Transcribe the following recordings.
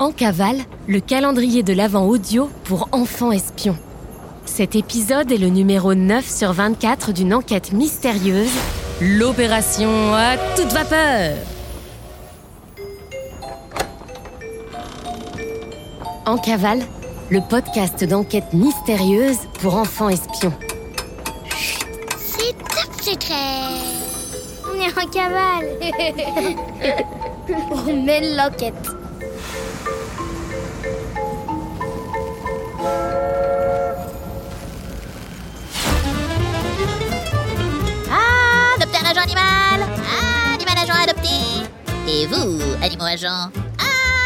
En cavale, le calendrier de l'Avent audio pour enfants espions. Cet épisode est le numéro 9 sur 24 d'une enquête mystérieuse, l'opération à toute vapeur. En cavale, le podcast d'enquête mystérieuse pour enfants espions. C'est top secret On est en cavale On mène l'enquête animal. Animal agent adopté. Et vous, animaux agents.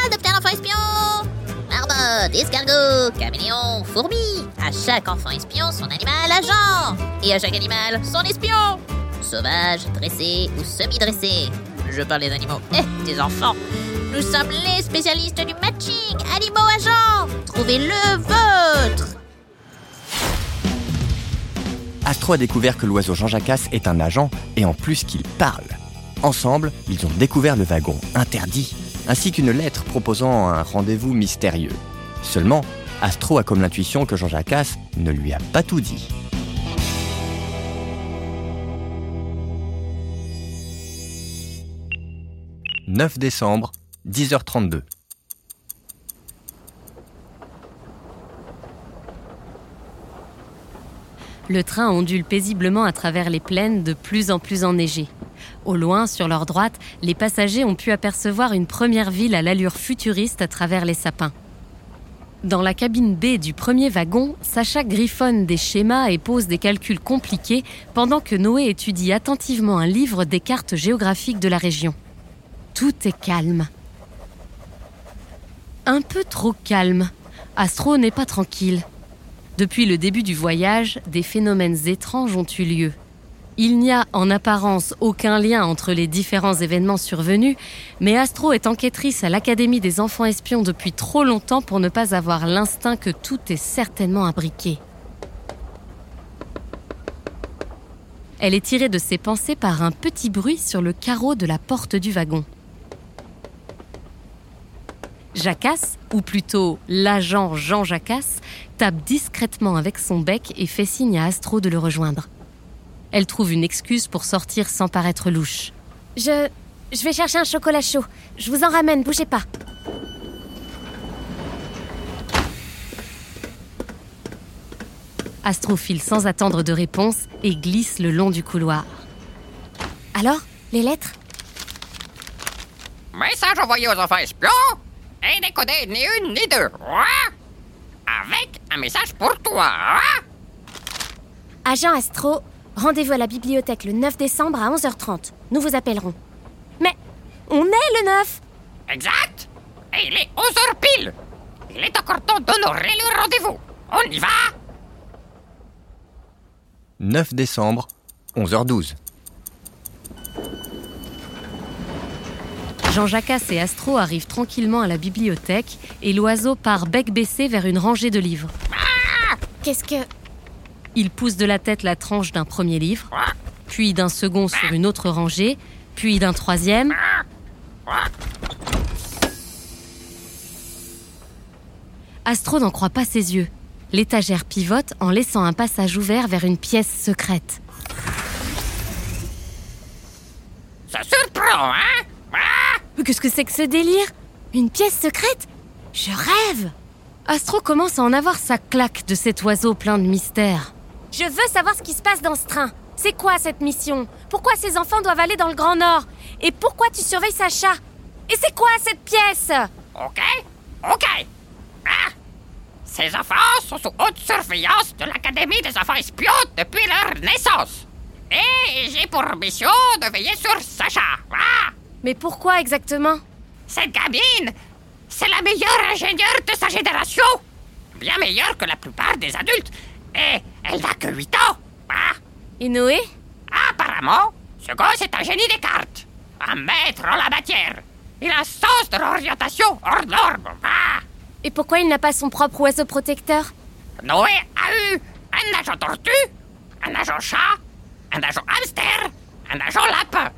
Adopter un enfant espion. Marmotte, escargot, caméléon, fourmi. À chaque enfant espion, son animal agent. Et à chaque animal, son espion. Sauvage, dressé ou semi-dressé. Je parle des animaux. Et des enfants. Nous sommes les spécialistes du matching. Animaux agents Trouvez le vôtre Astro a découvert que l'oiseau Jean Jacasse est un agent et en plus qu'il parle. Ensemble, ils ont découvert le wagon interdit, ainsi qu'une lettre proposant un rendez-vous mystérieux. Seulement, Astro a comme l'intuition que Jean Jacasse ne lui a pas tout dit. « 9 décembre, 10h32. Le train ondule paisiblement à travers les plaines de plus en plus enneigées. Au loin, sur leur droite, les passagers ont pu apercevoir une première ville à l'allure futuriste à travers les sapins. Dans la cabine B du premier wagon, Sacha griffonne des schémas et pose des calculs compliqués pendant que Noé étudie attentivement un livre des cartes géographiques de la région. Tout est calme. Un peu trop calme. Astro n'est pas tranquille. Depuis le début du voyage, des phénomènes étranges ont eu lieu. Il n'y a en apparence aucun lien entre les différents événements survenus, mais Astro est enquêtrice à l'Académie des enfants espions depuis trop longtemps pour ne pas avoir l'instinct que tout est certainement imbriqué. Elle est tirée de ses pensées par un petit bruit sur le carreau de la porte du wagon. Jacasse, ou plutôt l'agent Jean Jacasse, tape discrètement avec son bec et fait signe à Astro de le rejoindre. Elle trouve une excuse pour sortir sans paraître louche. Je... je vais chercher un chocolat chaud. Je vous en ramène, bougez pas. Astro file sans attendre de réponse et glisse le long du couloir. Alors, les lettres? Message envoyé aux enfants espions et décodé ni une ni deux. Ouah Avec un message pour toi. Ouah Agent Astro, rendez-vous à la bibliothèque le 9 décembre à 11h30. Nous vous appellerons. Mais on est le 9 Exact Et il est 11h pile Il est encore temps d'honorer le rendez-vous. On y va 9 décembre, 11h12. Jean Jacasse et Astro arrivent tranquillement à la bibliothèque et l'oiseau part bec baissé vers une rangée de livres. Qu'est-ce que... Il pousse de la tête la tranche d'un premier livre, puis d'un second sur une autre rangée, puis d'un troisième. Astro n'en croit pas ses yeux. L'étagère pivote en laissant un passage ouvert vers une pièce secrète. Ça surprend, hein? Ah Qu'est-ce que c'est que ce délire Une pièce secrète Je rêve Astro commence à en avoir sa claque de cet oiseau plein de mystères. Je veux savoir ce qui se passe dans ce train. C'est quoi cette mission? Pourquoi ces enfants doivent aller dans le Grand Nord? Et pourquoi tu surveilles Sacha Et c'est quoi cette pièce? Ok Ok Ah Ces enfants sont sous haute surveillance de l'Académie des enfants espions depuis leur naissance. Et j'ai pour mission de veiller sur Sacha. Ah Mais pourquoi exactement? Cette gamine, c'est la meilleure ingénieure de sa génération. Bien meilleure que la plupart des adultes. Et elle n'a que 8 ans. Ah Et Noé Apparemment, ce gosse est un génie des cartes. Un maître en la matière. Il a un sens de l'orientation hors norme. Ah Et pourquoi il n'a pas son propre oiseau protecteur? Noé a eu un agent tortue, un agent chat, un agent hamster, un agent lapin.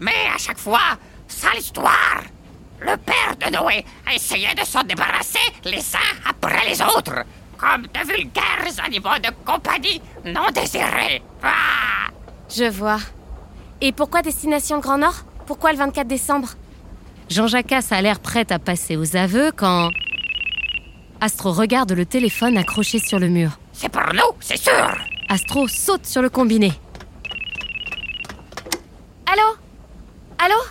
Mais à chaque fois, sale histoire. Le père de Noé a essayé de s'en débarrasser les uns après les autres, comme de vulgaires animaux de compagnie non désirés. Ah Je vois. Et pourquoi destination Grand Nord? Pourquoi le 24 décembre? Jean Jacasse a l'air prêt à passer aux aveux quand. Astro regarde le téléphone accroché sur le mur. C'est pour nous, c'est sûr Astro saute sur le combiné. Allô? Allô?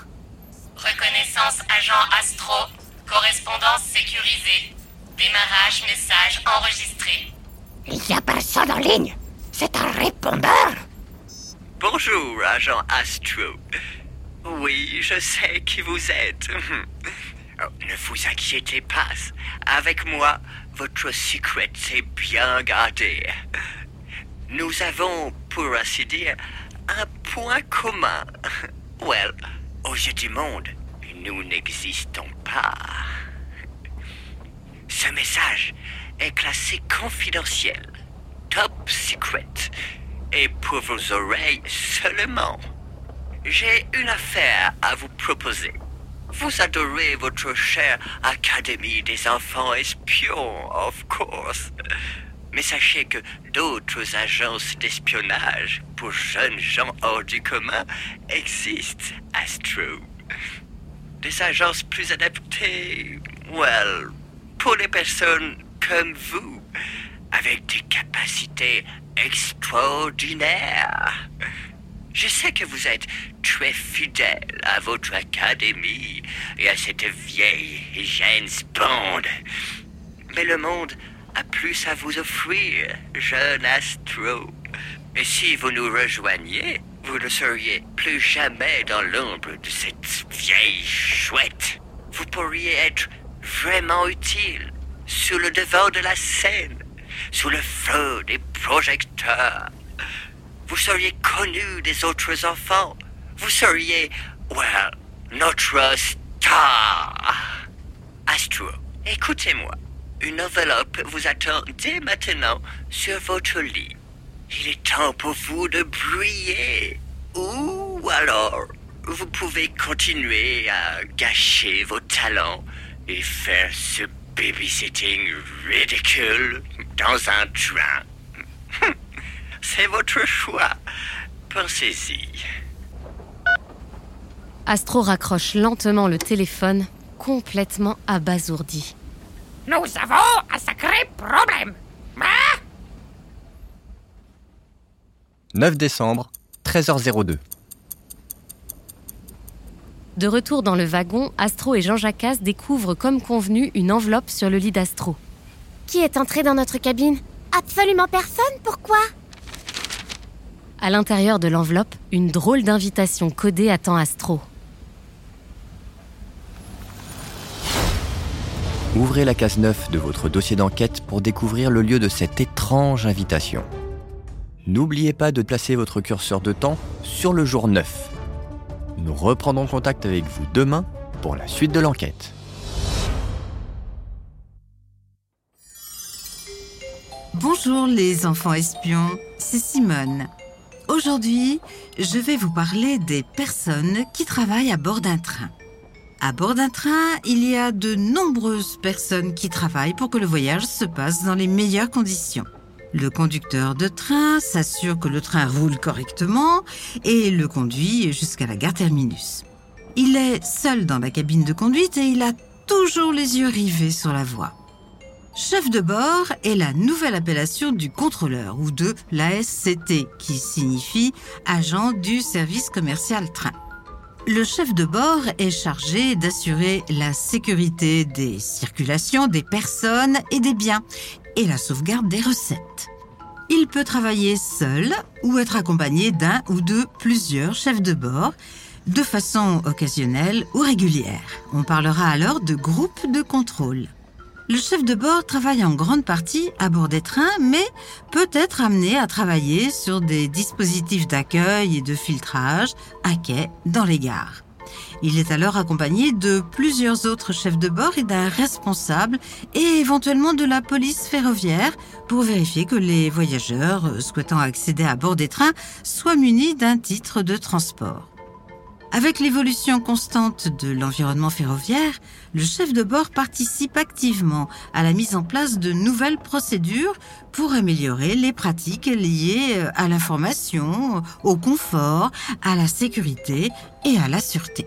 Reconnaissance agent Astro. Correspondance sécurisée. Démarrage message enregistré. Il n'y a personne en ligne C'est un répondeur Bonjour, agent Astro. Oui, je sais qui vous êtes. Oh, ne vous inquiétez pas. Avec moi, votre secret est bien gardé. Nous avons, pour ainsi dire, un point commun. Well, aux yeux du monde, nous n'existons pas. Ce message est classé confidentiel, top secret, et pour vos oreilles seulement. J'ai une affaire à vous proposer. Vous adorez votre chère Académie des enfants espions, of course. Mais sachez que d'autres agences d'espionnage pour jeunes gens hors du commun existent, Astro. Des agences plus adaptées, well, pour les personnes comme vous, avec des capacités extraordinaires. Je sais que vous êtes très fidèle à votre académie et à cette vieille James Bond. Mais le monde a plus à vous offrir, jeune Astro. Et si vous nous rejoigniez, vous ne seriez plus jamais dans l'ombre de cette vieille chouette. Vous pourriez être vraiment utile sur le devant de la scène, sous le feu des projecteurs. Vous seriez connu des autres enfants. Vous seriez, well, notre star. Astro, écoutez-moi. Une enveloppe vous attend dès maintenant sur votre lit. Il est temps pour vous de briller. Ou alors, vous pouvez continuer à gâcher vos talents et faire ce babysitting ridicule dans un train. C'est votre choix. Pensez-y. Astro raccroche lentement le téléphone, complètement abasourdi. Nous avons un sacré problème Ah 9 décembre, 13h02. De retour dans le wagon, Astro et Jean Jacasse découvrent comme convenu une enveloppe sur le lit d'Astro. Qui est entré dans notre cabine? Absolument personne, pourquoi? À l'intérieur de l'enveloppe, une drôle d'invitation codée attend Astro. Ouvrez la case 9 de votre dossier d'enquête pour découvrir le lieu de cette étrange invitation. N'oubliez pas de placer votre curseur de temps sur le jour 9. Nous reprendrons contact avec vous demain pour la suite de l'enquête. Bonjour les enfants espions, c'est Simone. Aujourd'hui, je vais vous parler des personnes qui travaillent à bord d'un train. À bord d'un train, il y a de nombreuses personnes qui travaillent pour que le voyage se passe dans les meilleures conditions. Le conducteur de train s'assure que le train roule correctement et le conduit jusqu'à la gare terminus. Il est seul dans la cabine de conduite et il a toujours les yeux rivés sur la voie. Chef de bord est la nouvelle appellation du contrôleur ou de l'ASCT qui signifie agent du service commercial train. Le chef de bord est chargé d'assurer la sécurité des circulations des personnes et des biens et la sauvegarde des recettes. Il peut travailler seul ou être accompagné d'un ou de plusieurs chefs de bord de façon occasionnelle ou régulière. On parlera alors de groupe de contrôle. Le chef de bord travaille en grande partie à bord des trains, mais peut être amené à travailler sur des dispositifs d'accueil et de filtrage à quai dans les gares. Il est alors accompagné de plusieurs autres chefs de bord et d'un responsable et éventuellement de la police ferroviaire pour vérifier que les voyageurs souhaitant accéder à bord des trains soient munis d'un titre de transport. Avec l'évolution constante de l'environnement ferroviaire, le chef de bord participe activement à la mise en place de nouvelles procédures pour améliorer les pratiques liées à l'information, au confort, à la sécurité et à la sûreté.